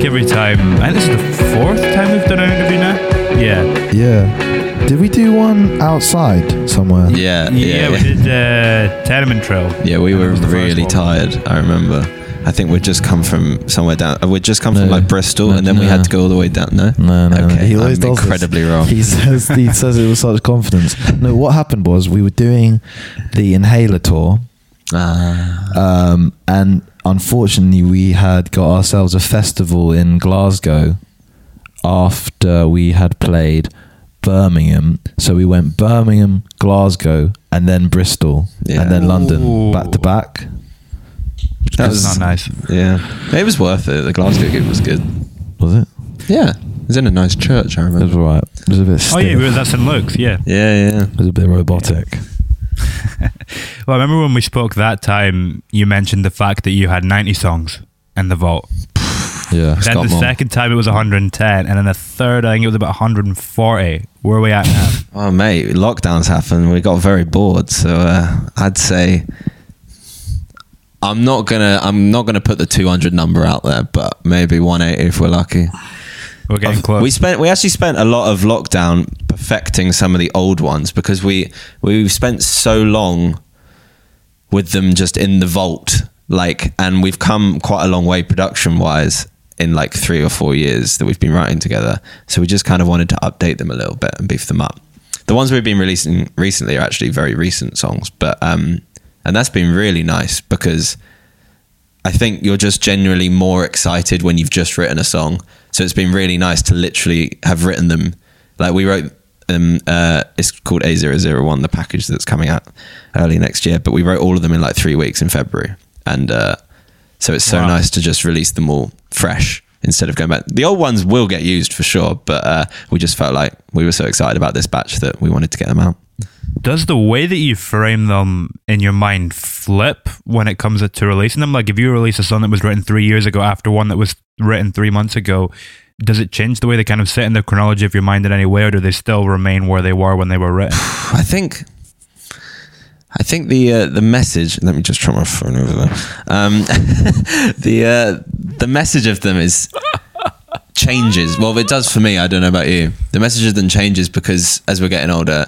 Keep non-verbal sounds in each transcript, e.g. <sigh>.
Like every time, I think this is the fourth time we've done an interview now. Yeah. Yeah. Did we do one outside somewhere? Yeah, Yeah, yeah, we yeah. did uh, Tenement Trail. Yeah, we And it were was the first really one. tired. I remember. I think we'd just come from somewhere down. uh, We'd just come from No. like Bristol, No, and then we no. had to go all the way down. No, No, no, no. Okay, He always I'm does this. incredibly wrong. He says he <laughs> says it with such confidence. No, what happened was we were doing the Inhaler tour, Ah, um, and unfortunately we had got ourselves a festival in Glasgow after we had played Birmingham. So we went Birmingham, Glasgow, and then Bristol, Yeah. and then London Ooh. back to back. that was not nice. Yeah, it was worth it. The Glasgow gig was good. Was it? Yeah, it was in a nice church. I It was remember. alright. It was a bit. Oh, yeah, stiff. we were- that's in Luke's, yeah. Yeah, yeah. It was a bit robotic. <laughs> Well, I remember when we spoke that time, you mentioned the fact that you had 90 songs in the vault. <sighs> Yeah. Then the more. second time it was 110, and then the third, I think it was about 140. Where are we at now? <laughs> Oh, mate, lockdowns happened. We got very bored, so uh, I'd say I'm not gonna. I'm not gonna put the 200 number out there, but maybe 180 if we're lucky. We're getting close. We spent we actually spent a lot of lockdown perfecting some of the old ones because we we've spent so long with them just in the vault like and we've come quite a long way production wise in like 3 or 4 years that we've been writing together so we just kind of wanted to update them a little bit and beef them up. The ones we've been releasing recently are actually very recent songs but um and that's been really nice because I think you're just genuinely more excited when you've just written a song. So it's been really nice to literally have written them. Like we wrote them, uh, it's called A001, the package that's coming out early next year. But we wrote all of them in like three weeks in February. And uh, so it's so Wow. nice to just release them all fresh instead of going back. The old ones will get used for sure. But uh, we just felt like we were so excited about this batch that we wanted to get them out. Does the way that you frame them in your mind flip when it comes to releasing them? Like if you release a song that was written three years ago after one that was written three months ago, does it change the way they kind of sit in the chronology of your mind in any way, or do they still remain where they were when they were written? <sighs> I think. I think the uh, the message. Let me just try my phone over there. Um, <laughs> the uh, the message of them is changes. Well, it does for me. I don't know about you. The message of them changes because as we're getting older,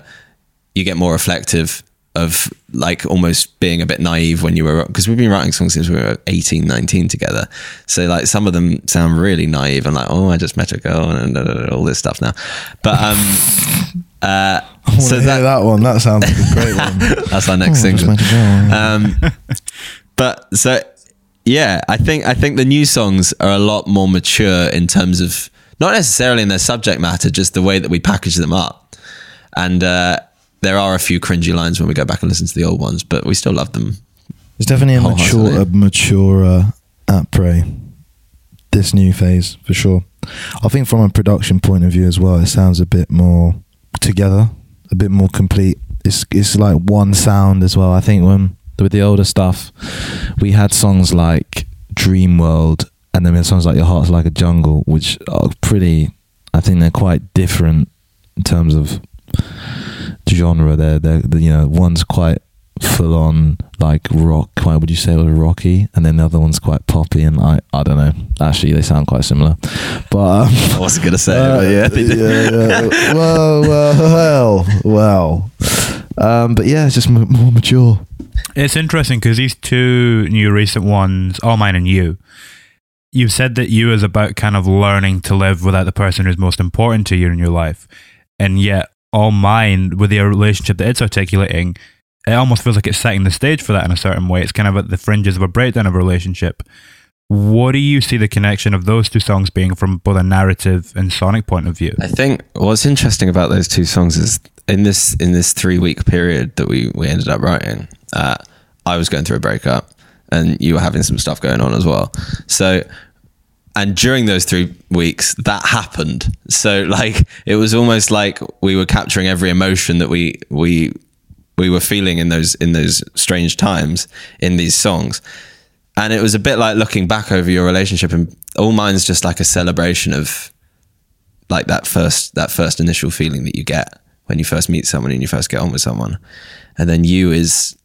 you get more reflective of like almost being a bit naive when you were because we've been writing songs since we were 18 19 together so like some of them sound really naive and like oh i just met a girl and all this stuff now but um <laughs> uh I so hear that, one. That sounds like a great one. <laughs> that's our next Oh, single. Um, but so yeah, I think I think the new songs are a lot more mature in terms of not necessarily in their subject matter, just the way that we package them up. And uh, there are a few cringy lines when we go back and listen to the old ones, but we still love them. It's definitely a mature, a Wholeheartedly. mature uh, at Prey. This new phase for sure. I think from a production point of view as well, it sounds a bit more together, a bit more complete. It's it's like one sound as well. I think when with the older stuff, we had songs like Dream World, and then we had songs like Your Heart's Like a Jungle, which are pretty. I think they're quite different in terms of genre. They're they're, they're you know one's quite full on like rock. Quite would you say it was rocky, and then the other one's quite poppy. And I I don't know. Actually, they sound quite similar, but. Um, <laughs> I wasn't gonna say uh, it, but <laughs> yeah, they yeah, yeah. well, well, well, well. Um, but yeah, it's just m- more mature. It's interesting because these two new recent ones, All Mine and You, you've said that you is about kind of learning to live without the person who's most important to you in your life. And yet, All Mine, with the relationship that it's articulating, it almost feels like it's setting the stage for that in a certain way. It's kind of at the fringes of a breakdown of a relationship. What do you see the connection of those two songs being from both a narrative and sonic point of view? I think what's interesting about those two songs is in this in this three week period that we we ended up writing, uh, I was going through a breakup, and you were having some stuff going on as well. So, and during those three weeks, that happened. So, like, it was almost like we were capturing every emotion that we we we were feeling in those in those strange times in these songs. And it was a bit like looking back over your relationship, and all mine's just like a celebration of like that first that first initial feeling that you get when you first meet someone and you first get on with someone and then you is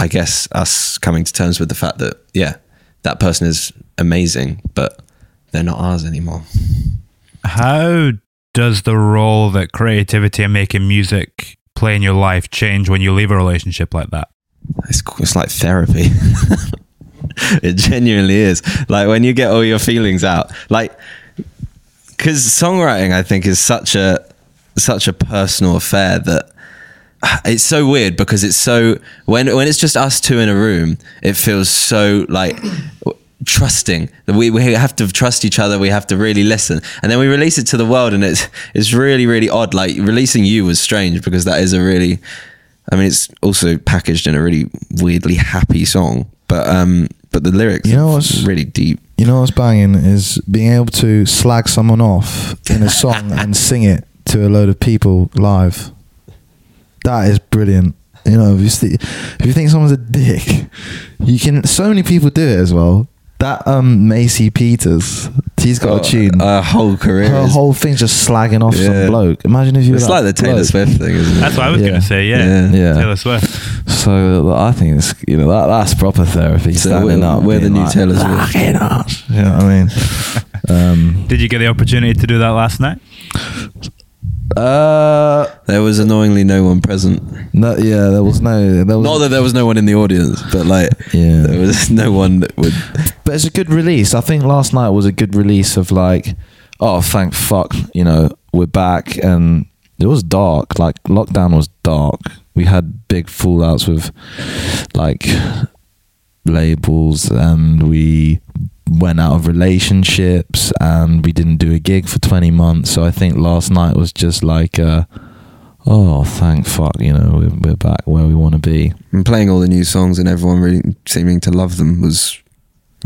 i guess us coming to terms with the fact that yeah that person is amazing but they're not ours anymore. How does the role that creativity and making music play in your life change when you leave a relationship like that? it's, it's like therapy. <laughs> It genuinely is. Like when you get all your feelings out like because songwriting i think is such a such a personal affair that <sighs> it's so weird because it's so when when it's just us two in a room it feels so like trusting that we, we have to trust each other we have to really listen and then we release it to the world and it's it's really really odd like releasing you was strange because that is a really I mean, it's also packaged in a really weirdly happy song, but um, but the lyrics, You know are what's- really deep. You know what's banging is being able to slag someone off in a song <laughs> and sing it to a load of people live. That is brilliant. You know, if you, st- if you think someone's a dick, you can. So many people do it as well. That um Maisie Peters, she's got a tune. A whole career. Her is- whole thing's just slagging off Yeah. some bloke. Imagine if you. were it's that like the Taylor bloke. Swift thing, isn't it? That's what I was Yeah. going to say. Yeah. Yeah. Yeah. Taylor Swift. So I think it's you know that that's proper therapy. So standing we're- up, we're the being new like, Taylor Swift. "Fucking us." You know what I mean? <laughs> um, Did you get the opportunity to do that last night? Uh, There was annoyingly no one present. no, yeah, there was no, there was Not that there was no one in the audience, but like Yeah. there was <laughs> no one that would. but it's a good release. I think last night was a good release of like, oh, thank fuck, you know, we're back, and it was dark. Like lockdown was dark. We had big fallouts with like labels, and we went out of relationships, and we didn't do a gig for twenty months. So I think last night was just like, uh, oh, thank fuck, you know, we're, we're back where we want to be. And playing all the new songs and everyone really seeming to love them was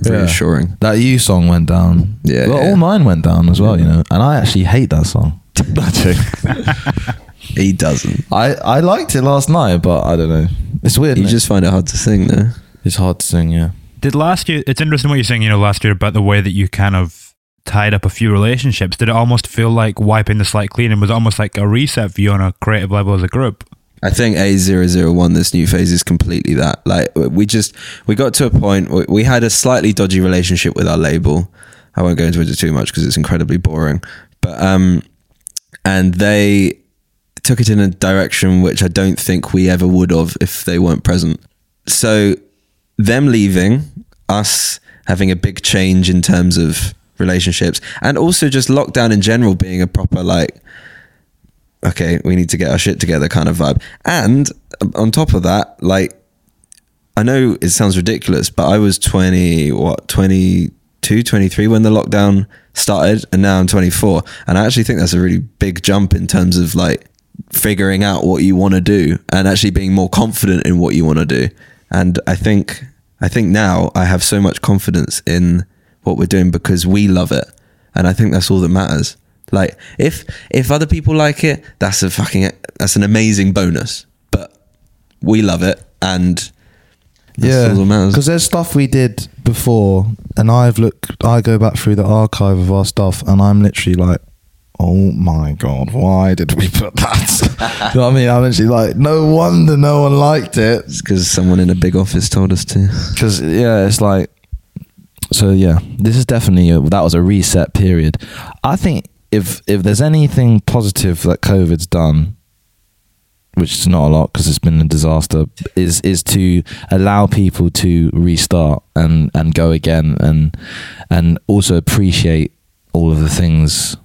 Yeah. reassuring. That you song went down. Yeah, Well, yeah. all mine went down as well, you know. And I actually hate that song. <laughs> He doesn't. I, I liked it last night, but I don't know. It's weird. You isn't it? just find it hard to sing, though. it's hard to sing, yeah. Did last year? It's interesting what you're saying. You know, last year about the way that you kind of tied up a few relationships. Did it almost feel like wiping the slate clean, and was almost like a reset for you on a creative level as a group? I think A001, this new phase, is completely that. Like, we just, we got to a point, we- we had a slightly dodgy relationship with our label. I won't go into it too much because it's incredibly boring. But, um, and they took it in a direction which I don't think we ever would have if they weren't present. So, them leaving, us having a big change in terms of relationships, and also just lockdown in general being a proper, like, okay, we need to get our shit together kind of vibe. And um, on top of that, like, I know it sounds ridiculous, but I was 20, what, 22, 23 when the lockdown started, and now I'm 24. And I actually think that's a really big jump in terms of like figuring out what you want to do and actually being more confident in what you want to do. And I think I think now I have so much confidence in what we're doing because we love it, and I think that's all that matters. Like if if other people like it, that's a fucking that's an amazing bonus. But we love it, and that's yeah, all that matters. because there's stuff we did before, and I've looked. I go back through the archive of our stuff, and I'm literally like, "Oh my god, why did we put that?" <laughs> you know what I mean? I'm actually like, "No wonder no one liked it." It's because someone in a big office told us to. Because yeah, it's like, so yeah, this is definitely a, that was a reset period. I think if if there's anything positive that COVID's done, which is not a lot because it's been a disaster, is is to allow people to restart and and go again and and also appreciate all of the things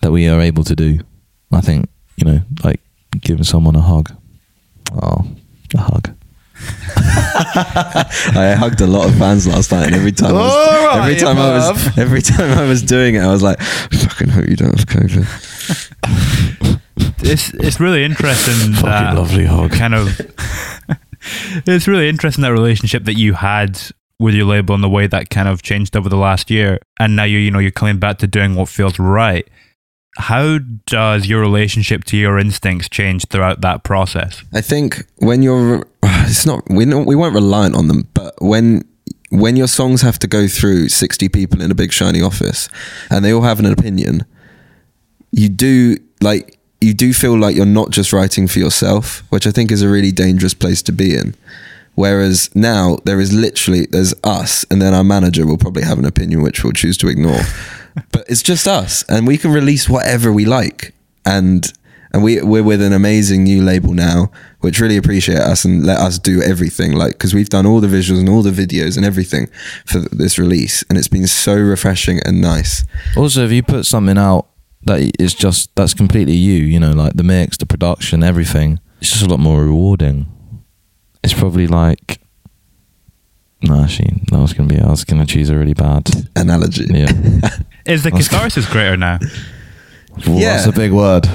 that we are able to do. I think you know, like giving someone a hug. Oh, a hug. <laughs> I hugged a lot of fans last night, and every time, I was, right, every time I was, every time I was doing it, I was like, "Fucking hope you don't have COVID." It's it's really interesting. Fucking that lovely hug. Kind of. <laughs> it's really interesting that relationship that you had with your label and the way that kind of changed over the last year, and now you you know you're coming back to doing what feels right. How does your relationship to your instincts change throughout that process? I think when you're, <sighs> it's not we we weren't reliant on them, but when when your songs have to go through sixty people in a big shiny office, and they all have an opinion, you do like you do feel like you're not just writing for yourself, which I think is a really dangerous place to be in. Whereas now there is literally there's us, and then our manager will probably have an opinion which we'll choose to ignore. It's just us, and we can release whatever we like, and and we we're with an amazing new label now, which really appreciate us and let us do everything. Like because we've done all the visuals and all the videos and everything for this release, and it's been so refreshing and nice. Also, if you put something out that is just that's completely you, you know, like the mix, the production, everything, it's just a lot more rewarding. It's probably like, no, actually, that was gonna be. I was gonna choose a really bad. <laughs> Analogy. Yeah, <laughs> Is the That's- catharsis greater now? Well, Yeah. that's a big word.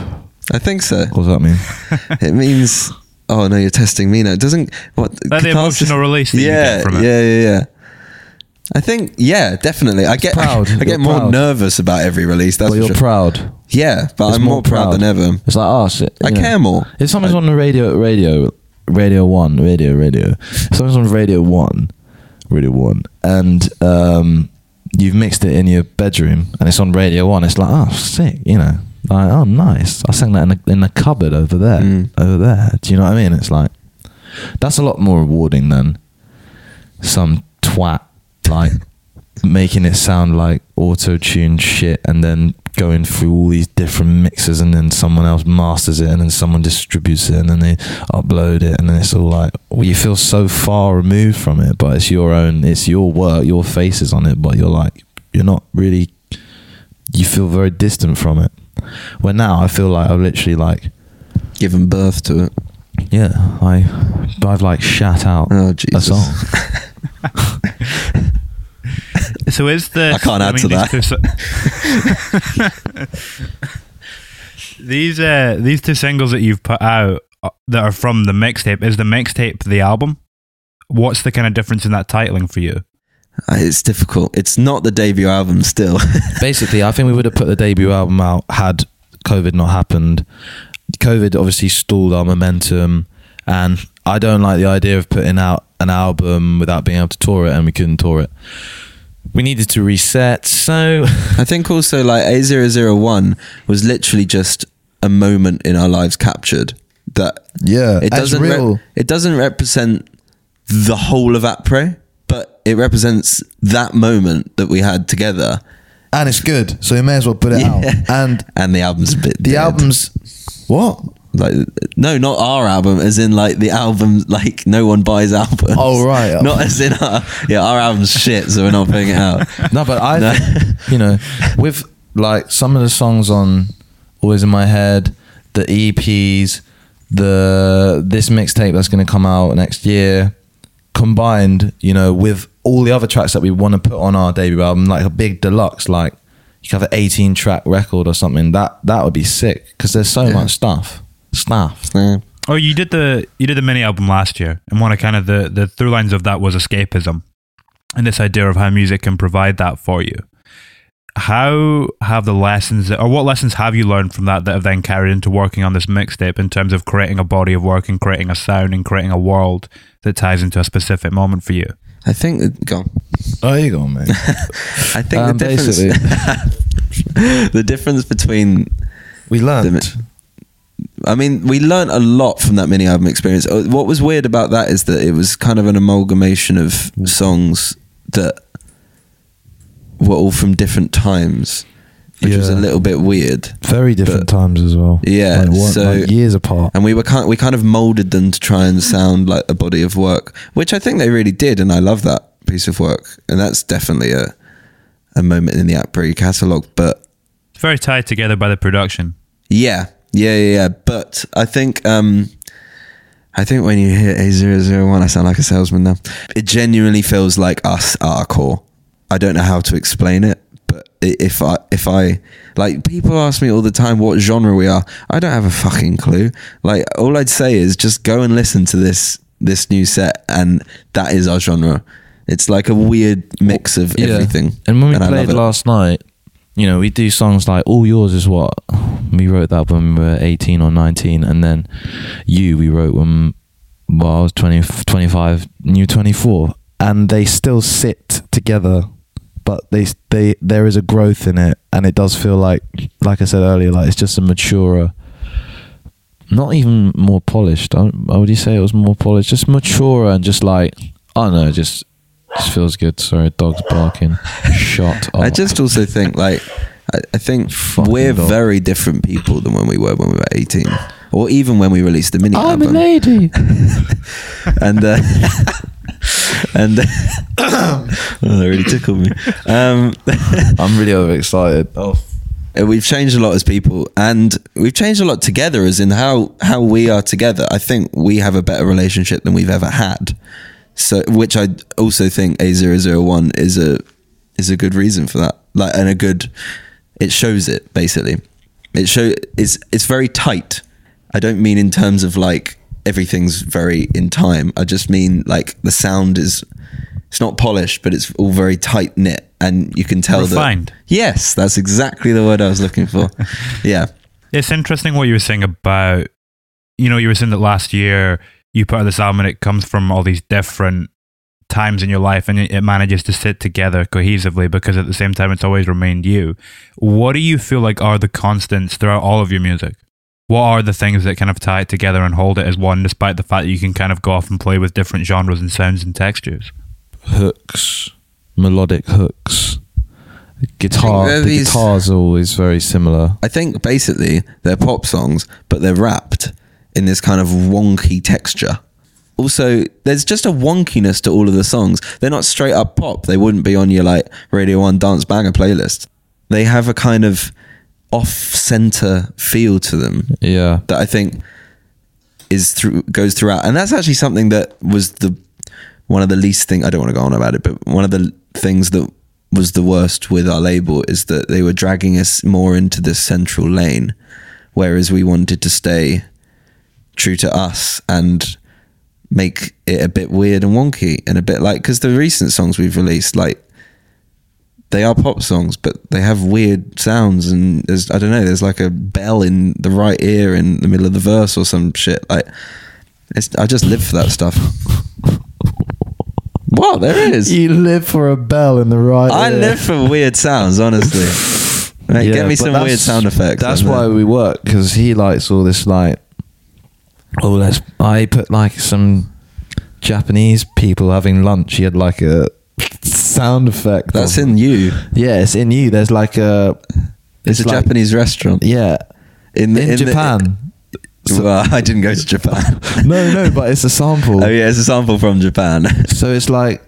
I think so. What does that mean? <laughs> it means oh no you're testing me now it doesn't what Like the catharsis- emotional release that you yeah get from it. yeah yeah yeah I think yeah definitely I get <laughs> proud. I get You're more proud. nervous about every release that's but for you're sure. proud. yeah but It's I'm more proud, than ever It's like, oh shit. I yeah. care more If something's on the radio, radio, radio one, radio, radio. If something's on radio one, radio one, and um, you've mixed it in your bedroom and it's on radio one, it's like, oh, sick, you know, like, oh, nice. I sang that in the, in the cupboard over there, Mm. over there. Do you know what I mean? It's like that's a lot more rewarding than some twat like making it sound like auto-tuned shit and then going through all these different mixes and then someone else masters it and then someone distributes it and then they upload it and then it's all like well, you feel so far removed from it but it's your own it's your work your face is on it but you're like you're not really you feel very distant from it. Where now I feel like I've literally like given birth to it. Yeah I I've like shat out oh a Jesus. song <laughs> <laughs> So is the I can't add to these two <laughs> these uh, these two singles that you've put out uh, that are from the mixtape is the mixtape the album? What's the kind of difference in that titling for you? Uh, it's difficult it's not the debut album still <laughs> basically, I think we would have put the debut album out had COVID not happened. COVID obviously stalled our momentum, and I don't like the idea of putting out an album without being able to tour it, and we couldn't tour it. We needed to reset, so <laughs> I think also like A001 was literally just a moment in our lives captured that yeah, it doesn't re- it doesn't represent the whole of Apre, but it represents that moment that we had together. and it's good, so you may as well put it <laughs> Yeah. out. And And the album's a bit the dead. album's what? Like no, not our album, as in like the album like no one buys albums. Oh, right. <laughs> not as in our yeah our album's shit, so we're not putting it out. <laughs> No, but I, No. think, you know, with like some of the songs on Always in My Head, the EPs, the this mixtape that's going to come out next year, combined, you know, with all the other tracks that we want to put on our debut album, like a big deluxe, like you could have an 18 track record or something. That that would be sick because there's so Yeah. much stuff, stuff. Yeah. Oh, you did the you did the mini album last year, and one of kind of the the through lines of that was escapism, and this idea of how music can provide that for you. How have the lessons, or what lessons have you learned from that that have then carried into working on this mixtape in terms of creating a body of work and creating a sound and creating a world that ties into a specific moment for you? I think that, go on. Oh, you go, man. <laughs> I think Um, the difference <laughs> the difference between we learned. The- I mean, we learnt a lot from that mini album experience. Uh, What was weird about that is that it was kind of an amalgamation of songs that were all from different times, which was a little bit weird. Very different But- times as well. Yeah, like, one- so- like years apart. And we were kind we kind of molded them to try and sound like a body of work, which I think they really did, and I love that piece of work. And that's definitely a a moment in the Apre catalog. But It's very tied together by the production. Yeah, yeah, yeah, yeah. But I think um I think when you hear A001, I sound like a salesman now. It genuinely feels like us at our core. I don't know how to explain it, but if I if I like people ask me all the time what genre we are, I don't have a fucking clue. Like all I'd say is just go and listen to this this new set and that is our genre. It's like a weird mix of everything. And when we I love played it. last night, you know, we do songs like All Yours is what we wrote that when we were 18 or 19. And then You, we wrote when well, I was 20, 25, and you 24. And they still sit together, but they, they, there is a growth in it. And it does feel like, like I said earlier, like it's just a maturer, not even more polished. I, how would you say it was more polished? Just maturer and just like, I don't know, just just feels good. Sorry, dog's barking. Shut <laughs> up. I just also think like I, I think Fucking we're dog. very different people than when we were when we were eighteen, or even when we released the mini I'm a lady. <laughs> and uh, <laughs> and <coughs> oh, that really tickled me. Um, I'm really overexcited. Oh, we've changed a lot as people, and we've changed a lot together, as in how how we are together. I think we have a better relationship than we've ever had. So, which I also think A001 is a is a good reason for that. Like, and a good, it shows it basically. It show it's it's very tight. I don't mean in terms of like everything's very in time. I just mean like the sound is it's not polished, but it's all very tight knit, and you can tell Refined. that. Yes, that's exactly the word I was looking for. <laughs> yeah, It's interesting what you were saying about, you know, you were saying that last year you put out this album and it comes from all these different times in your life and it it manages to sit together cohesively because at the same time it's always remained you. What do you feel like are the constants throughout all of your music? What are the things that kind of tie it together and hold it as one despite the fact that you can kind of go off and play with different genres and sounds and textures? hooks, melodic hooks. Guitar. The these- guitars are always very similar. I think basically they're pop songs, but they're wrapped in this kind of wonky texture. Also, there's just a wonkiness to all of the songs. They're not straight up pop. They wouldn't be on your like Radio One dance banger playlist. They have a kind of off center feel to them Yeah. that I think is through goes throughout, and that's actually something that was the one of the least thing. I don't want to go on about it, but one of the things that was the worst with our label is that they were dragging us more into this central lane, whereas we wanted to stay true to us and make it a bit weird and wonky and a bit like because the recent songs we've released like they are pop songs but they have weird sounds and there's i don't know there's like a bell in the right ear in the middle of the verse or some shit like it's i just live for that stuff <laughs> what there is You live for a bell in the right. i ear. live for weird sounds honestly Mate, Yeah, get me some weird sound effects That's why we work because he likes all this like. Oh, let's. I put like some Japanese people having lunch. He had like a sound effect. that's of- in you Yeah, it's in you. There's like a. it's, a like- japanese restaurant Yeah, in, the, in, the- Japan. well, <laughs> i didn't go to japan <laughs> no, no, but it's a sample. oh yeah it's a sample from japan <laughs> So it's like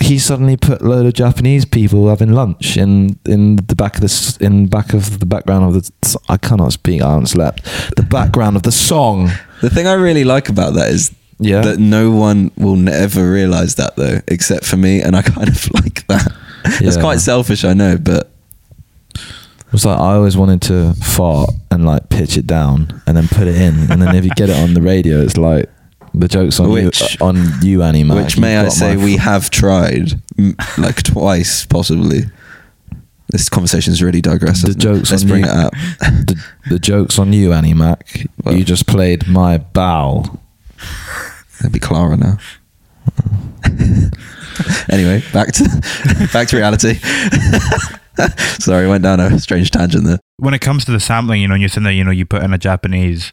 he suddenly put a load of Japanese people having lunch in in the back of the in back of the background of the. I cannot speak. I haven't slept. The background of the song. The thing I really like about that is Yeah. that no one will ever realize that though, except for me, and I <laughs> kind of like that. It's Yeah. quite selfish, I know, but was like I always wanted to fart and like pitch it down and then put it in, and then if you get it on the radio, it's like the jokes on Which- you on you, Annie Mac. Which may I say we have tried, like twice possibly. This conversation's really digressed. The hasn't it? jokes Let's on bring you. it up. <laughs> the, the jokes on you, Annie Mac. Well- you just played my bow. It'll be Clara now. <laughs> anyway, back to <laughs> back to reality. Sorry, went down a strange tangent there. when it comes to the sampling, you know, and you're sitting there, you know, you put in a Japanese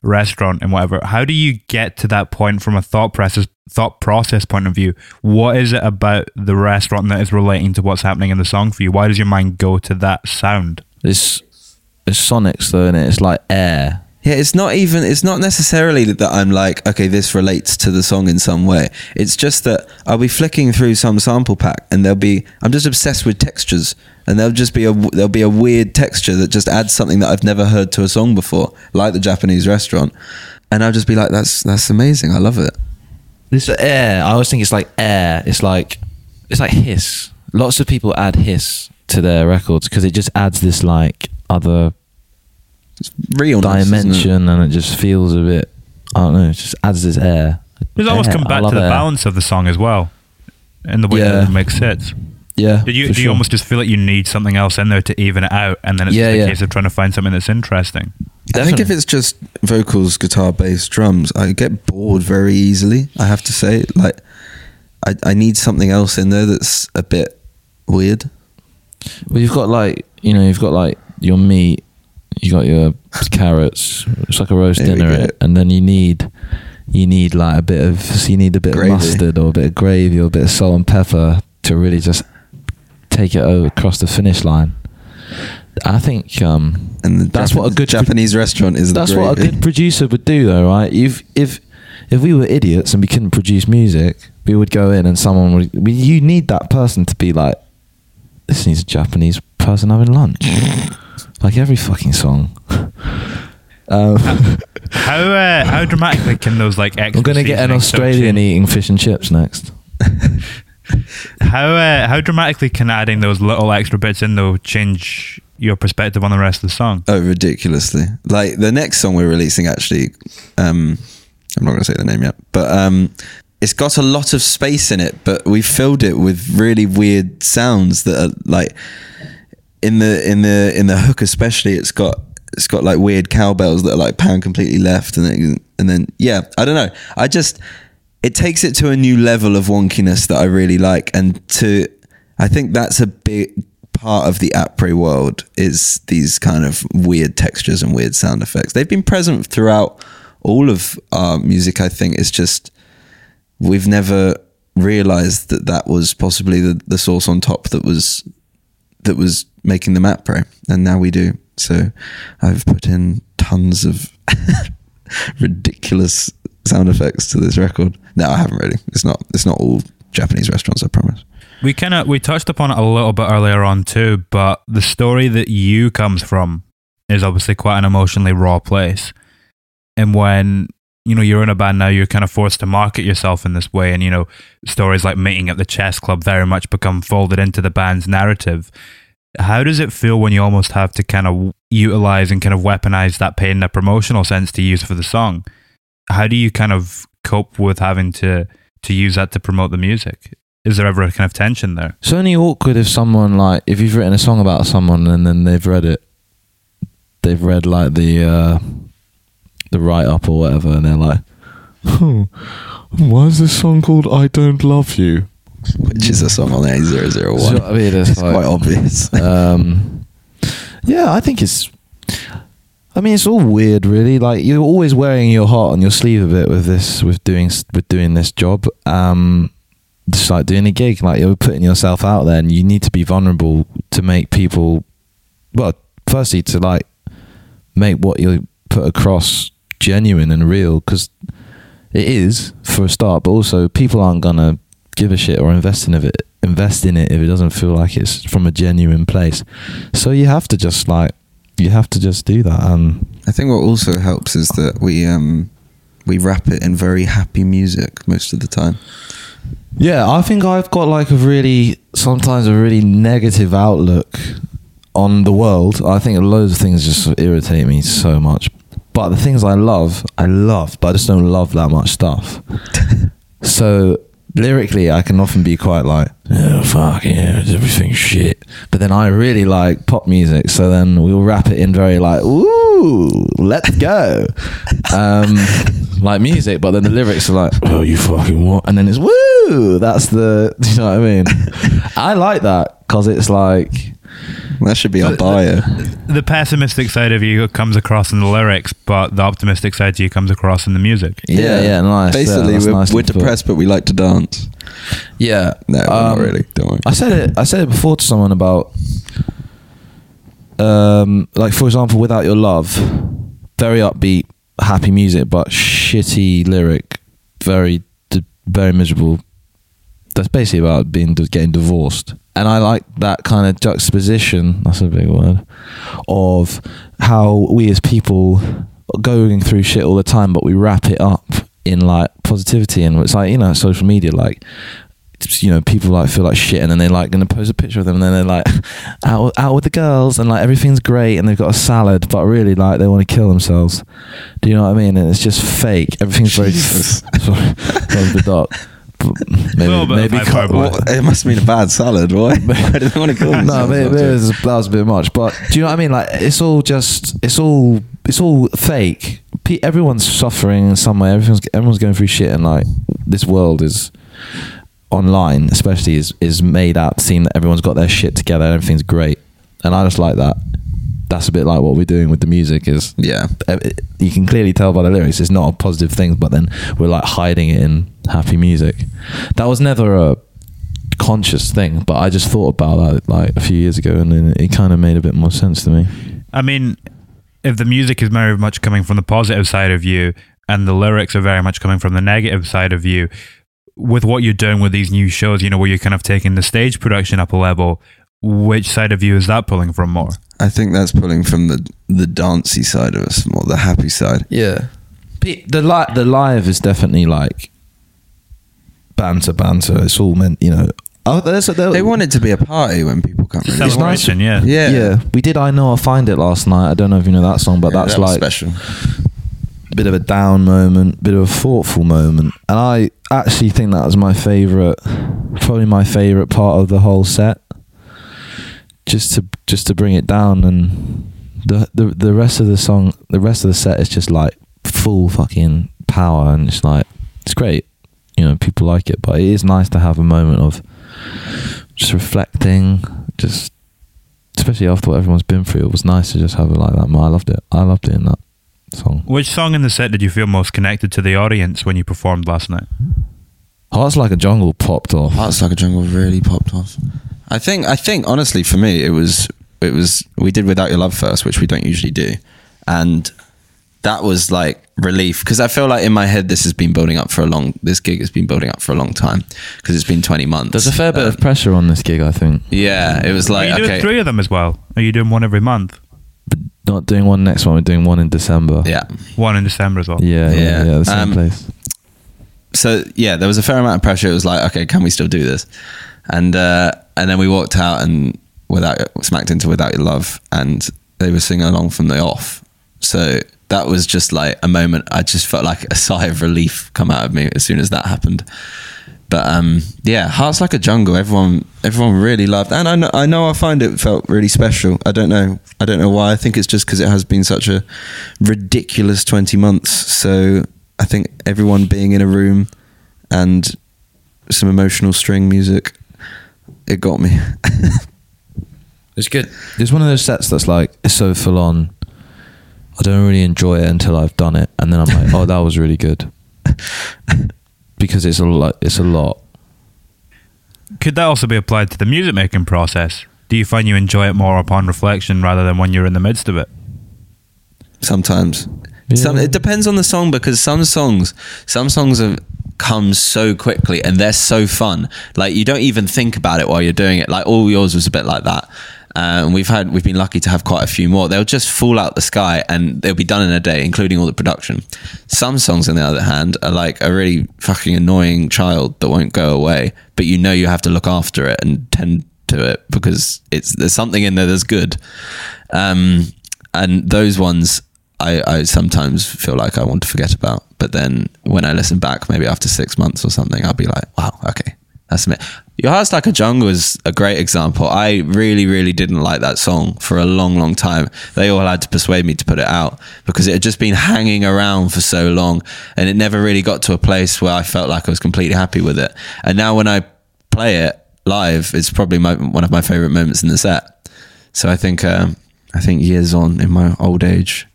restaurant and whatever. How do you get to that point from a thought process thought process point of view? What is it about the restaurant that is relating to what's happening in the song for you? Why does your mind go to that sound? It's it's sonics though, and it? it's like air. Yeah, it's not even. It's not necessarily that I'm like, okay, this relates to the song in some way. It's just that I'll be flicking through some sample pack, and there'll be. I'm just obsessed with textures, and there'll just be a there'll be a weird texture that just adds something that I've never heard to a song before, like the Japanese restaurant, and I'll just be like, that's that's amazing. I love it. This air. I always think it's like air. It's like it's like hiss. Lots of people add hiss to their records because it just adds this like other Realness, isn't it? dimension, and it just feels a bit. I don't know. It just adds this air. It's it almost Air. come back to the air. balance of the song as well? In the way Yeah. that it makes sense. Yeah. Did you for do you almost just feel like you need something else in there to even it out and then it's Yeah, just a yeah. case of trying to find something that's interesting? I think if it's just vocals, guitar, bass, drums, I get bored very easily. I have to say, like, I I need something else in there that's a bit weird. Well, you've got like you know, you've got like your meat, you got your <laughs> carrots. It's like a roast There dinner, go. and then you need you need like a bit of so you need a bit Gravy. of mustard or a bit of gravy or a bit of salt and pepper to really just take it over across the finish line. I think um, And the That's Jap- what a good- Japanese restaurant is. that's what a good producer would do, though, right? If if if we were idiots and we couldn't produce music, we would go in and someone would. We, you need that person to be like, this needs a Japanese person having lunch, <laughs> like every fucking song. <laughs> Um, <laughs> How uh, how dramatically can those like extra I'm gonna get an Australian eating fish and chips next. How uh, how dramatically can adding those little extra bits in though change your perspective on the rest of the song? Oh, ridiculously! Like the next song we're releasing, actually, um, I'm not going to say the name yet, but um, it's got a lot of space in it, but we filled it with really weird sounds that are like in the in the in the hook, especially. It's got it's got like weird cowbells that are like pound completely left, and then and then yeah, I don't know. I just it takes it to a new level of wonkiness that I really like, and to I think that's a big part of the Apre world is these kind of weird textures and weird sound effects. They've been present throughout all of our music. I think it's just we've never realized that that was possibly the, the source on top that was that was making the map pro and now we do so i've put in tons of <laughs> ridiculous sound effects to this record no i haven't really it's not it's not all japanese restaurants i promise We kind of we touched upon it a little bit earlier on too, but the story that you comes from is obviously quite an emotionally raw place. And when you know you're in a band now, you're kind of forced to market yourself in this way, and you know stories like meeting at the chess club very much become folded into the band's narrative. How does it feel when you almost have to kind of utilize and kind of weaponize that pain in a promotional sense to use for the song? How do you kind of cope with having to to use that to promote the music? Is there ever a kind of tension there? It's only awkward if someone like if you've written a song about someone and then they've read it, they've read like the uh, the write up or whatever, and they're like, "Oh, why is this song called I Don't Love You?" which is a song on Do you know A001 what I mean? It's it's like- quite obvious um, yeah, I think it's. I mean, it's all weird, really. Like you're always wearing your heart on your sleeve a bit with this, with doing with doing this job. Um, just like doing a gig, like you're putting yourself out there, and you need to be vulnerable to make people. Well, firstly, to like make what you put across genuine and real, because it is for a start. But also, people aren't gonna give a shit or invest in it. Invest in it if it doesn't feel like it's from a genuine place. So you have to just like you have to just do that. And I think what also helps is that we um we wrap it in very happy music most of the time. yeah, I think I've got like a really sometimes a really negative outlook on the world. I think loads of things just irritate me so much. But the things I love, I love, but I just don't love that much stuff. <laughs> so lyrically, I can often be quite like, oh fuck yeah, everything's shit. But then I really like pop music, so then we'll wrap it in very like, ooh, let's go, um, <laughs> like music. But then the lyrics are like, oh you fucking what? And then it's woo. That's the, <laughs> you know what I mean? <laughs> I like that because it's like. That should be our bio. The pessimistic side of you comes across in the lyrics, but the optimistic side to you comes across in the music. Yeah, yeah, nice. Basically, yeah, we're, nicely we're depressed, but we like to dance. Yeah, No, we're not Um, really. Don't worry. I said it. I said it before to someone about, um, like for example, "Without Your Love," very upbeat, happy music, but shitty lyric, very, very miserable. That's basically about being getting divorced, and I like that kind of juxtaposition. That's a big word of how we as people are going through shit all the time, but we wrap it up in like positivity, and it's like you know, social media, like you know, people like feel like shit, and then they're like going to post a picture of them, and then they're like <laughs> out out with the girls, and like everything's great, and they've got a salad, but really like they want to kill themselves. Do you know what I mean? And it's just fake. Everything's very <laughs> sorry, that was a bit dark. But Maybe maybe Well, it must mean a bad salad. Why do they want to kill no, maybe, maybe it was- that was a bit much. But do you know what I mean? Like it's all just it's all it's all fake. Everyone's suffering in some way. Everyone's everyone's going through shit, and like this world is online, especially is is made out to seem that everyone's got their shit together and everything's great. And I just like that. That's a bit like what we're doing with the music. Is Yeah. it- you can clearly tell by the lyrics it's not a positive thing, but then we're like hiding it in happy music. That was never a conscious thing, but I just thought about that like a few years ago, and then it kind of made a bit more sense to me. I mean, if the music is very much coming from the positive side of you and the lyrics are very much coming from the negative side of you, with what you're doing with these new shows, you know, where you're kind of taking the stage production up a level, which side of you is that pulling from more? I think that's pulling from the the dancey side of us more, the happy side. Yeah, the li- the live is definitely like banter, banter. It's all meant, you know. Oh, there's a, there, They want it to be a party when people come. Really. It's nice. Celebration, yeah. Yeah. Yeah, we did. I know. I'll find it last night. I don't know if you know that song, but Yeah, that's that was like special. bit of a down moment, bit of a thoughtful moment, and I actually think that was my favorite, probably my favorite part of the whole set. Just to just to bring it down, and the the the rest of the song, the rest of the set is just like full fucking power, and it's like it's great. You know, people like it, but it is nice to have a moment of just reflecting, just especially after what everyone's been through. It was nice to just have it like that. Man, I loved it. I loved it in that song. Which song in the set did you feel most connected to the audience when you performed last night? Hearts Like a Jungle popped off. Hearts Like a Jungle really popped off. I think I think honestly for me it was it was we did Without Your Love first, which we don't usually do. And that was like relief because I feel like in my head this has been building up for a long this gig has been building up for a long time because it's been 20 months. There's a fair bit Um, of pressure on this gig, I think. Yeah, it was like Are like you doing okay. three of them as well? Are you doing one every month? But not doing one next one, we're doing one in December. Yeah. One in December as well? Yeah, yeah, Yeah. yeah, the same Um, place. so yeah, there was a fair amount of pressure. It was like, okay, can we still do this? And uh, and then we walked out and without smacked into without your love, and they were singing along from the off. So that was just like a moment. I just felt like a <laughs> sigh of relief come out of me as soon as that happened. But um, yeah, hearts like a jungle. Everyone, everyone really loved, and I know, I know, I find it felt really special. I don't know, I don't know why. I think it's just because it has been such a ridiculous twenty months. So I think everyone being in a room and some emotional string music, it got me. <laughs> It's good. It's one of those sets that's like so full on. I don't really enjoy it until I've done it, and then I'm like, oh, that was really good. <laughs> because it's a lot. It's a lot. Could that also be applied to the music making process? Do you find you enjoy it more upon reflection rather than when you're in the midst of it? Sometimes, Yeah. some, it depends on the song because some songs, some songs have come so quickly and they're so fun. Like you don't even think about it while you're doing it. Like all yours was a bit like that. Uh, and we've had we've been lucky to have quite a few more. They'll just fall out the sky and they'll be done in a day, including all the production. Some songs, on the other hand, are like a really fucking annoying child that won't go away, but you know you have to look after it and tend to it because it's there's something in there that's good. Um, and those ones I, I sometimes feel like I want to forget about. But then when I listen back, maybe after six months or something, I'll be like, wow, okay, that's me. Your Heart's Like a Jungle is a great example. I really, really didn't like that song for a long, long time. They all had to persuade me to put it out because it had just been hanging around for so long and it never really got to a place where I felt like I was completely happy with it. And now when I play it live, it's probably my, one of my favorite moments in the set. So I think, um, I think years on in my old age,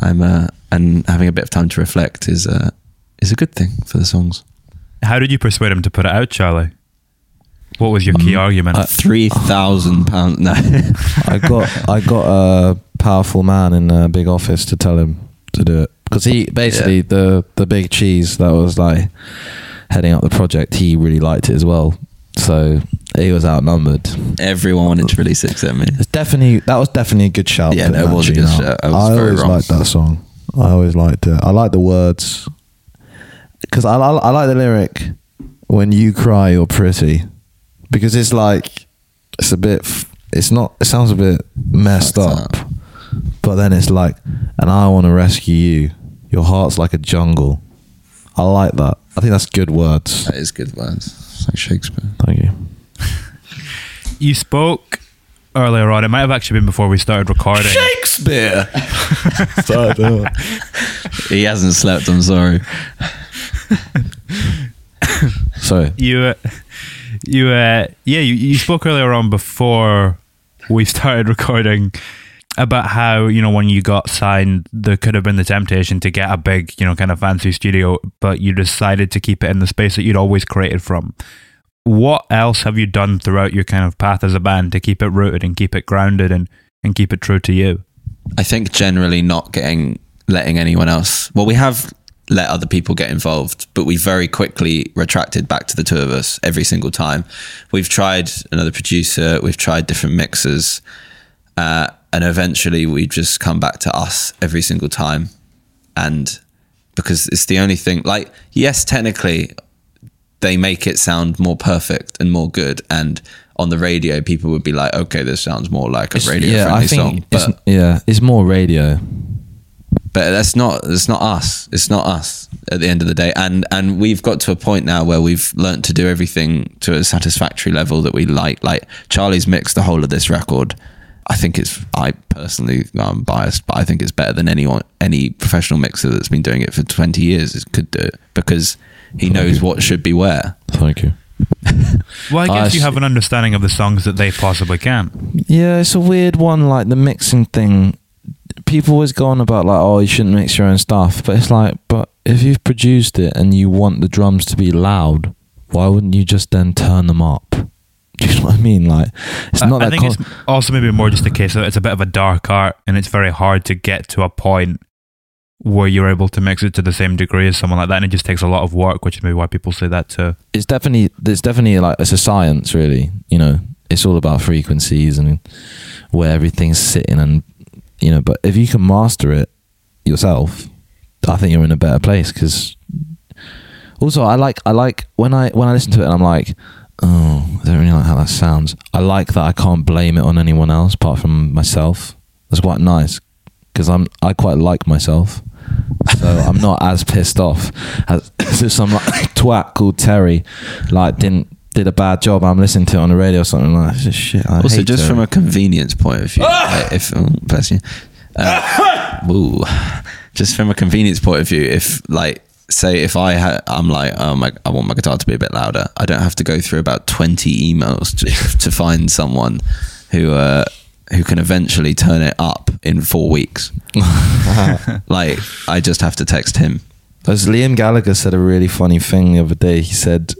I'm, uh, and having a bit of time to reflect is, uh, is a good thing for the songs. How did you persuade him to put it out, Charlie? What was your key mm. argument? Three thousand pounds. No, <laughs> I got I got a powerful man in a big office to tell him to do it because he basically Yeah. the the big cheese that was like heading up the project. He really liked it as well, so he was outnumbered. everyone wanted to release it except me. It's definitely that was definitely a good shout. Yeah, no, it was a good out. shout. I was I very always wrong. liked that song. I always liked it. I like the words because I, I I like the lyric when you cry you're pretty because it's like it's a bit it's not it sounds a bit messed Fucked up but then it's like and I want to rescue you your heart's like a jungle I like that I think that's good words That is good words. It's like Shakespeare. thank you <laughs> you spoke earlier on. It might have actually been before we started recording. Shakespeare. <laughs> <laughs> he hasn't slept. I'm sorry. sorry You, uh, you, uh, yeah, you, you spoke earlier on before we started recording about how you know when you got signed, there could have been the temptation to get a big, you know, kind of fancy studio, but you decided to keep it in the space that you'd always created from. What else have you done throughout your kind of path as a band to keep it rooted and keep it grounded and and keep it true to you? I think generally not getting letting anyone else. Well, we have let other people get involved, but we very quickly retracted back to the two of us every single time. We've tried another producer, we've tried different mixers, uh, and eventually we just come back to us every single time. And because it's the only thing, like, yes, technically they make it sound more perfect and more good. And on the radio, people would be like, okay, this sounds more like a radio friendly song. it's, yeah it's more radio but that's not that's not us. It's not us at the end of the day. And and we've got to a point now where we've learnt to do everything to a satisfactory level that we like. Like charlie's mixed the whole of this record. I think it's i personally i'm biased but i think it's better than anyone any professional mixer that's been doing it for 20 years could do it because he knows what should be where. Thank you. <laughs> Well, I I guess you have an understanding of the songs that they possibly can. Yeah, it's a weird one. Like the mixing thing, people always go on about like, oh, you shouldn't mix your own stuff. But it's like, but if you've produced it and you want the drums to be loud, why wouldn't you just then turn them up? <laughs> Do you know what I mean? Like, it's not I, I that. think con- it's also maybe more just a case that it's a bit of a dark art and it's very hard to get to a point where you're able to mix it to the same degree as someone like that and it just takes a lot of work which is maybe why people say that too it's definitely there's definitely like it's a science really you know it's all about frequencies and where everything's sitting and you know but if you can master it yourself i think you're in a better place because also i like i like when i when i listen to it and i'm like oh i don't really like how that sounds. I like that i can't blame it on anyone else apart from myself. That's quite nice because i'm i quite like myself. So I'm not as pissed off as, <laughs> as if some like, twat called Terry like didn't did a bad job. I'm listening to it on the radio or something like this is shit. I also just from a convenience point of view like, if oh, bless you uh, ooh, just from a convenience point of view if like say if i had i'm like oh my i want my guitar to be a bit louder i don't have to go through about 20 emails to, <laughs> to find someone who uh who can eventually turn it up in four weeks <laughs> like i just have to text him As Liam Gallagher said a really funny thing the other day. He said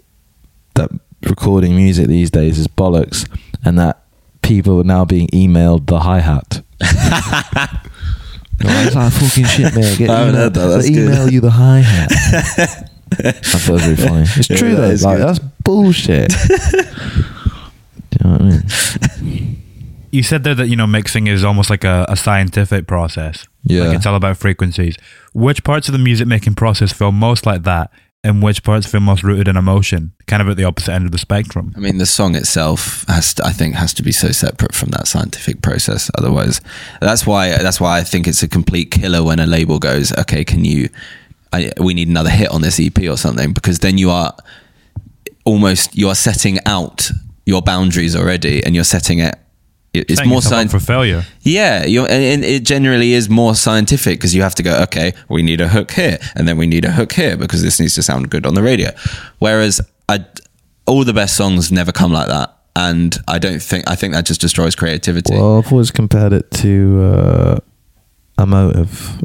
that recording music these days is bollocks, and that people are now being emailed the hi hat. <laughs> it's like fucking shit, man. Get <laughs> oh, I haven't email, heard that. That's they good. email you the hi hat. <laughs> I thought it was really funny. It's Yeah, true that though. is Like good. that's bullshit. Do you know what I mean? you said there that you know mixing is almost like a, a scientific process Yeah. like it's all about frequencies which parts of the music making process feel most like that and which parts feel most rooted in emotion? Kind of at the opposite end of the spectrum. I mean, the song itself has, to, I think, has to be so separate from that scientific process. Otherwise, that's why that's why I think it's a complete killer when a label goes, "Okay, can you? I, we need another hit on this EP or something," because then you are almost you are setting out your boundaries already, and you're setting it. It- It's Setting more yourself up scientific for failure. Yeah, you're, and, and it generally is more scientific because you have to go, okay, we need a hook here, and then we need a hook here because this needs to sound good on the radio. Whereas I, all the best songs never come like that, and I don't think I think that just destroys creativity. Well, I've always compared it to uh, a motive.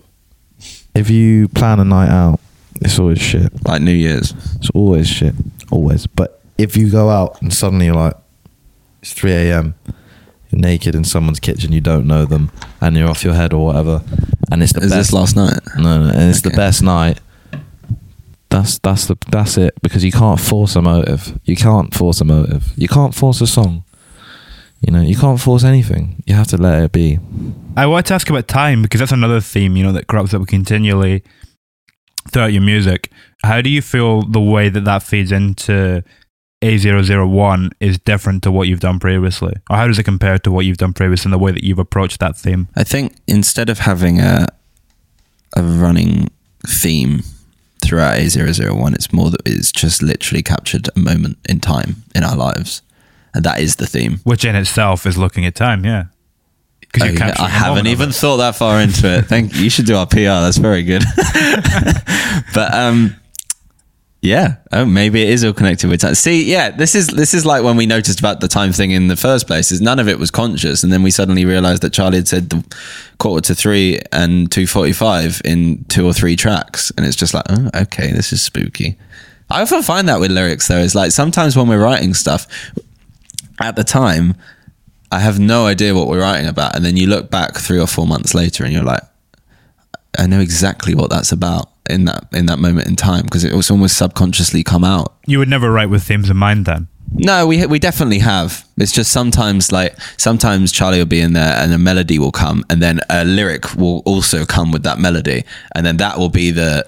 If you plan a night out, it's always shit. like New Year's, It's always shit. Always. But if you go out and suddenly you're like, it's 3 a.m., you're naked in someone's kitchen, you don't know them, and you're off your head or whatever, and it's the is best. this last night? No, no, and it's the Okay. best night. That's that's the that's it because you can't force a motive. You can't force a motive. You can't force a song. You know, you can't force anything. You have to let it be. I want to ask about time because that's another theme, you know, that crops up continually throughout your music. How do you feel the way that that feeds into A001 is different to what you've done previously? Or how does it compare to what you've done previously in the way that you've approached that theme? I think instead of having a a running theme throughout A001, it's more that it's just literally captured a moment in time in our lives, and that is the theme. Which in itself is looking at time, yeah. Oh, yeah, I haven't even thought that far into it. Thank you. You should do our PR. That's very good. <laughs> but um, yeah. Oh, maybe it is all connected with time. See, yeah, this is this is like when we noticed about the time thing in the first place. Is none of it was conscious, and then we suddenly realized that Charlie had said the quarter to three and two forty five in two or three tracks, and it's just like, oh, okay, this is spooky. I often find that with lyrics though. It's like sometimes when we're writing stuff, at the time, I have no idea what we're writing about. And then you look back three or four months later and you're like, I know exactly what that's about in that in that moment in time because it was almost subconsciously come out. You would never write with themes in mind then. No, we we definitely have. It's just sometimes like sometimes Charlie will be in there and a melody will come and then a lyric will also come with that melody and then that will be the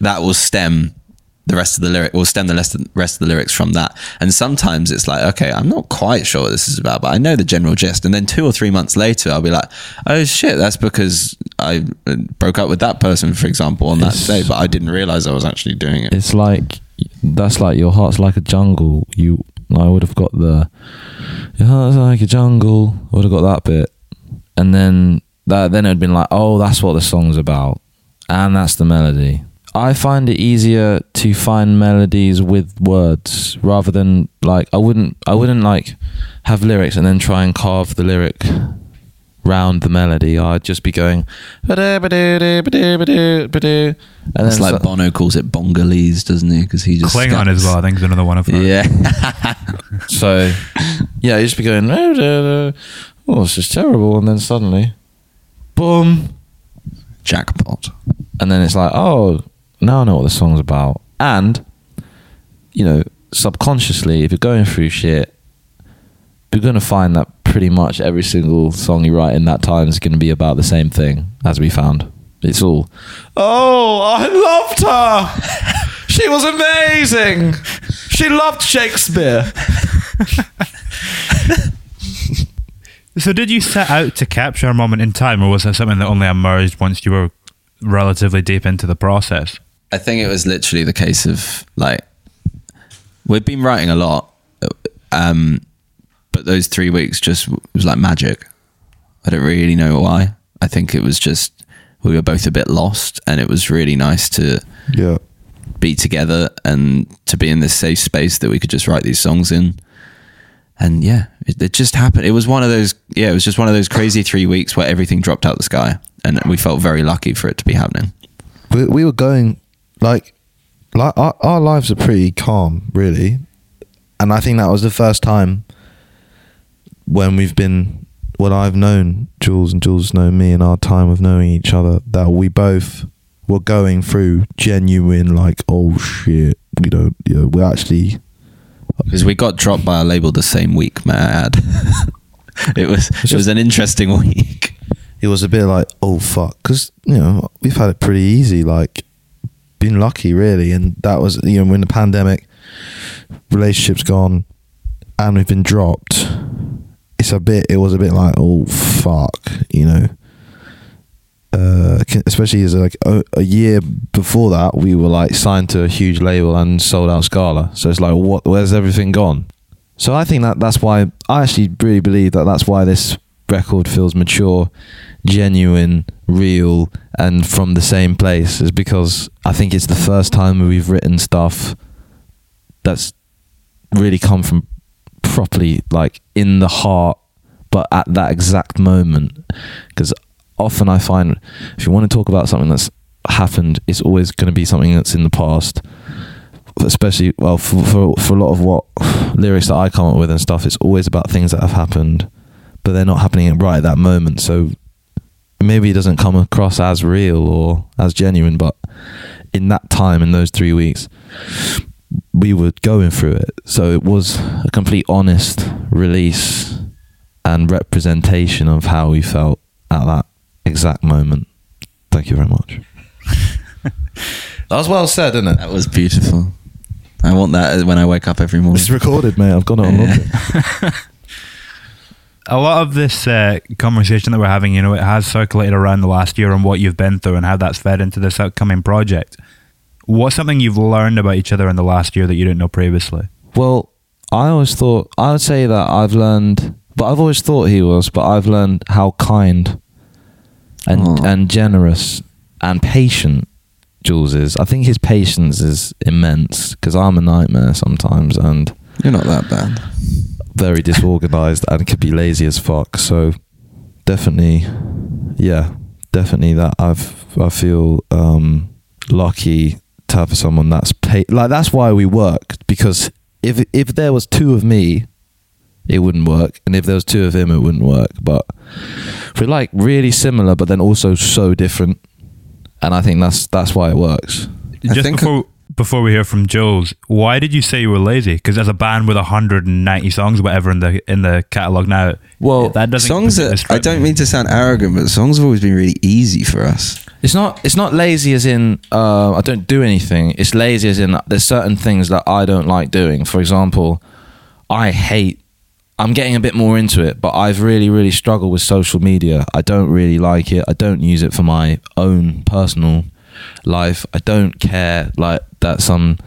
that will stem the rest of the lyric will stem the rest of, the lyrics from that. And sometimes it's like, okay, I'm not quite sure what this is about, but I know the general gist. And then two or three months later, I'll be like, oh shit, that's because I uh, broke up with that person, for example, on that It's- day, but I didn't realize I was actually doing it. It's like that's like your heart's like a jungle. You, I would have got the your heart's like a jungle. I would have got that bit, and then that then it'd been like, oh, that's what the song's about, and that's the melody. I find it easier to find melodies with words rather than like I wouldn't I wouldn't like have lyrics and then try and carve the lyric round the melody. I'd just be going and then It's like so- Bono calls it Bongalese, doesn't he? Because he just Klingon scat- as well, I think, is another one of them. Yeah, <laughs> So, yeah, you just be going, "Oh, da, da. oh, this is terrible. And then suddenly, boom. jackpot. And then it's like, oh, now I know what the song's about. And, you know, subconsciously, if you're going through shit, you're going to find that pretty much every single song you write in that time is going to be about the same thing, as we found. It's all, oh, I loved her. she was amazing. She loved Shakespeare. <laughs> So, did you set out to capture a moment in time, or was that something that only emerged once you were relatively deep into the process? I think it was literally the case of like we've been writing a lot, um, but those three weeks just was like magic. I don't really know why. I think it was just we were both a bit lost, and it was really nice to Yeah. be together and to be in this safe space that we could just write these songs in. And yeah, it, it just happened. It was one of those, yeah, it was just one of those crazy three weeks where everything dropped out the sky. And we felt very lucky for it to be happening. we, we were going like like our, our lives are pretty calm really and i think that was the first time when we've been when i've known jules and jules know me in our time of knowing each other that we both were going through genuine like oh shit we don't you know we're actually Because we got dropped by our label the same week, add. <laughs> it was it was an interesting <laughs> week. it was a bit like oh fuck because you know we've had it pretty easy like been lucky really, and that was you know when the pandemic, relationships gone, and we've been dropped. It's a bit. It was a bit like oh fuck, you know. Uh, especially as like a, a year before that, we were like signed to a huge label and sold out Scala. So it's like, what? Where's everything gone? So I think that that's why I actually really believe that that's why this record feels mature, genuine, real, and from the same place is because I think it's the first time we've written stuff that's really come from properly like in the heart, but at that exact moment. Because often I find if you want to talk about something that's happened, it's always going to be something that's in the past especially well for, for for a lot of what <sighs> lyrics that I come up with and stuff, it's always about things that have happened, but they're not happening right at that moment. So maybe it doesn't come across as real or as genuine, but in that time, in those three weeks, we were going through it. So it was a complete honest release and representation of how we felt at that exact moment. Thank you very much. <laughs> that was well said, isn't it? That was beautiful. I want that when I wake up every morning. It's recorded, mate. I've got it on logic. <laughs> a lot of this uh, conversation that we're having, you know, it has circulated around the last year and what you've been through and how that's fed into this upcoming project. What's something you've learned about each other in the last year that you didn't know previously? Well, I always thought I would say that I've learned, but I've always thought he was, but I've learned how kind and Aw. and generous and patient Jules is. I think his patience is immense because I'm a nightmare sometimes and You're not that bad. Very disorganized and could be lazy as fuck. So definitely, yeah, definitely that I've I feel um, lucky to have someone that's pa- like that's why we work because if if there was two of me, it wouldn't work, and if there was two of him, it wouldn't work. But we're like really similar, but then also so different, and I think that's that's why it works. I Just think- before before we hear from Jules, why did you say you were lazy? Because as a band with 190 songs, whatever in the in the catalog now, Well, that doesn't songs completely that I don't mean to sound arrogant, but songs have always been really easy for us. It's not. It's not lazy as in uh, I don't do anything. It's lazy as in there's certain things that I don't like doing. For example, I hate. I'm getting a bit more into it, but I've really, really struggled with social media. I don't really like it. I don't use it for my own personal life. I don't care like that some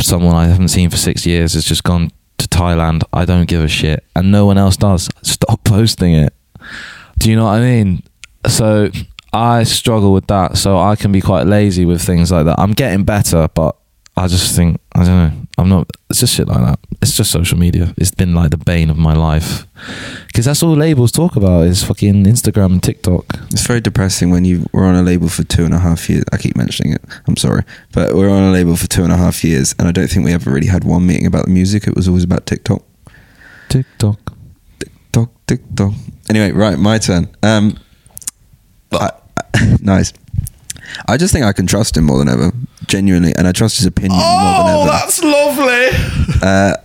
someone I haven't seen for six years has just gone to Thailand. I don't give a shit, and no one else does. <laughs> Stop posting it. Do you know what I mean? So I struggle with that. So I can be quite lazy with things like that. I'm getting better, but I just think I don't know. I'm not. It's just shit like that. It's just social media. It's been like the bane of my life because that's all labels talk about is fucking Instagram and TikTok. It's very depressing when you were on a label for two and a half years. I keep mentioning it. I'm sorry, but we're on a label for two and a half years, and I don't think we ever really had one meeting about the music. It was always about TikTok, TikTok. TikTok, TikTok. Anyway, right, my turn. Um, I, <laughs> nice. I just think I can trust him more than ever, genuinely, and I trust his opinion more than ever. Oh, that's lovely. Uh,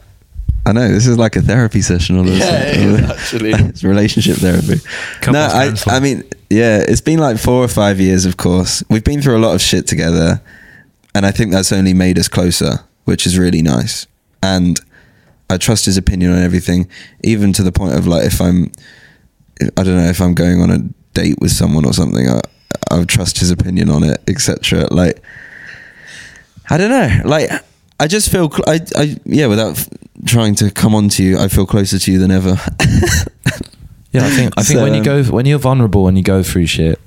I know this is like a therapy session. All of a Yeah, sudden. it is, actually. <laughs> it's relationship therapy. Couples no, I, counselling. I mean, yeah, it's been like four or five years. Of course, we've been through a lot of shit together, and I think that's only made us closer, which is really nice. And I trust his opinion on everything, even to the point of like if I'm, I don't know, if I'm going on a date with someone or something, I, I would trust his opinion on it, etc. Like, I don't know, like I just feel, cl- I, I, yeah, without f- trying to come on to you, I feel closer to you than ever. <laughs> Yeah, I think I think So, when you go when you're vulnerable and you go through shit,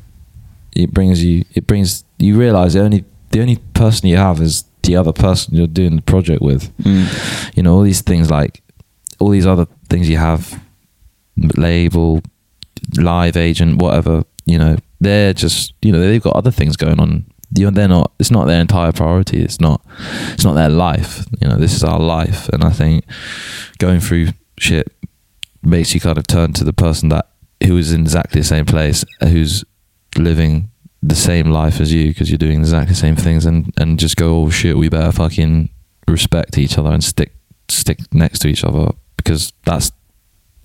it brings you it brings you realize the only the only person you have is the other person you're doing the project with. Mm. You know all these things like all these other things you have, label, live agent, whatever. You know they're just you know they've got other things going on. You know, they're not. It's not their entire priority. It's not. It's not their life. You know, this is our life, and I think going through shit makes you kind of turn to the person that who is in exactly the same place, who's living the same life as you because you're doing exactly the same things, and and just go, oh shit, we better fucking respect each other and stick stick next to each other because that's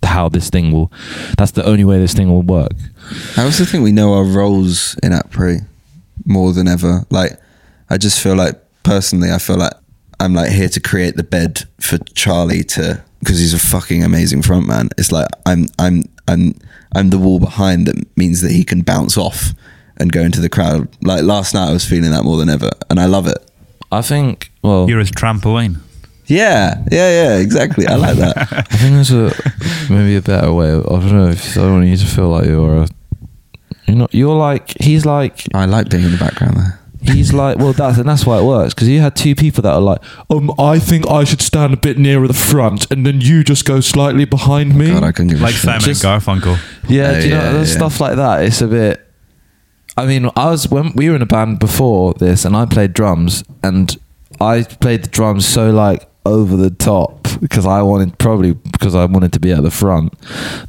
how this thing will. That's the only way this thing will work. I also think we know our roles in APRE more than ever. Like, I just feel like personally, I feel like I'm like here to create the bed for Charlie to because he's a fucking amazing frontman. It's like I'm I'm I'm I'm the wall behind that means that he can bounce off and go into the crowd. Like last night, I was feeling that more than ever, and I love it. I think. Well, You're his trampoline. Yeah, yeah, yeah, exactly. I like that. <laughs> I think there's a maybe a better way. I don't know. If, I don't want you to feel like you're a. You're not. You're like he's like I like being in the background there. he's like well that's and that's why it works because you had two people that are like um I think I should stand a bit nearer the front and then you just go slightly behind me. God, I couldn't give Like a shit. Simon Just- Garfunkel. Yeah, Oh, do you know yeah, there's yeah. stuff like that. It's a bit. I mean, I was when we were in a band before this, and I played drums, and I played the drums so like over the top because I wanted probably because I wanted to be at the front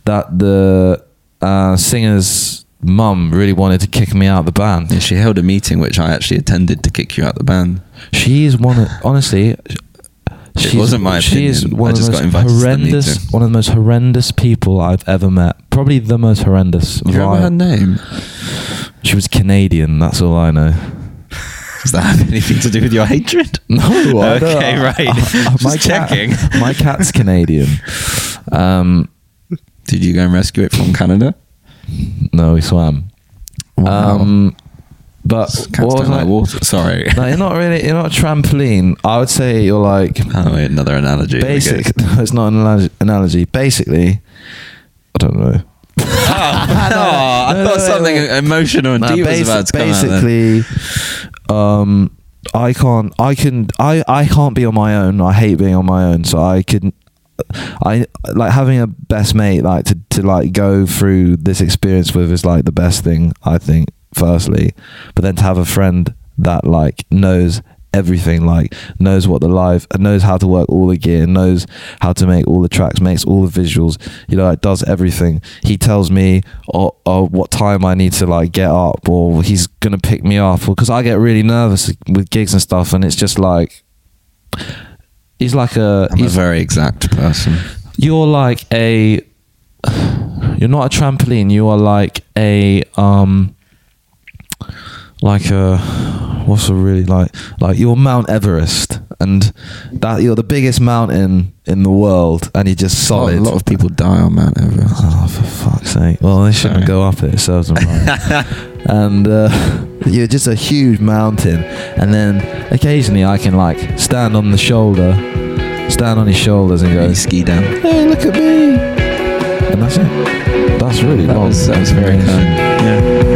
that the uh, singer's mum really wanted to kick me out of the band. Yeah, she held a meeting which I actually attended to kick you out of the band. She's one of honestly. It wasn't my opinion. She is one I of the most invited to the horrendous, one of the most horrendous people I've ever met. Probably the most horrendous. Do you remember her name? She was Canadian. That's all I know. Does that have anything to do with your hatred? No, I Okay, right. I- my <laughs> Just cat- checking. my cat's Canadian. Um, Did you go and rescue it from Canada? no, he swam. Wow. Um, but Cats what was like I- water. Sorry. No, you're not really. You're not a trampoline. I would say you're like Oh, another analogy. basic. <laughs> No, it's not an analogy. Basically, I don't know. <laughs> oh, I No, thought no, something wait, wait. emotional and deep was about to come basically, um, I can't. I can. I I can't be on my own. I hate being on my own. So I can. I like having a best mate. Like to to like go through this experience with is like the best thing. I think. Firstly, but then to have a friend that like knows everything like knows what the live knows how to work all the gear knows how to make all the tracks makes all the visuals you know like does everything he tells me or, or what time i need to like get up or he's gonna pick me up because i get really nervous with gigs and stuff and it's just like he's like a I'm a he's, very exact person. you're like a you're not a trampoline you are like a um like a what's a really like like you're Mount Everest and that you're the biggest mountain in the world and you're just solid A lot of people die on Mount Everest. Oh, for fuck's sake. Well, they shouldn't Sorry. go up it. It serves them right. <laughs> and uh, <laughs> you're just a huge mountain. And then occasionally I can, like, stand on the shoulder, stand on his shoulders and go, You ski down. hey, look at me. And that's it. That's really That long. was, that was very kind. Yeah.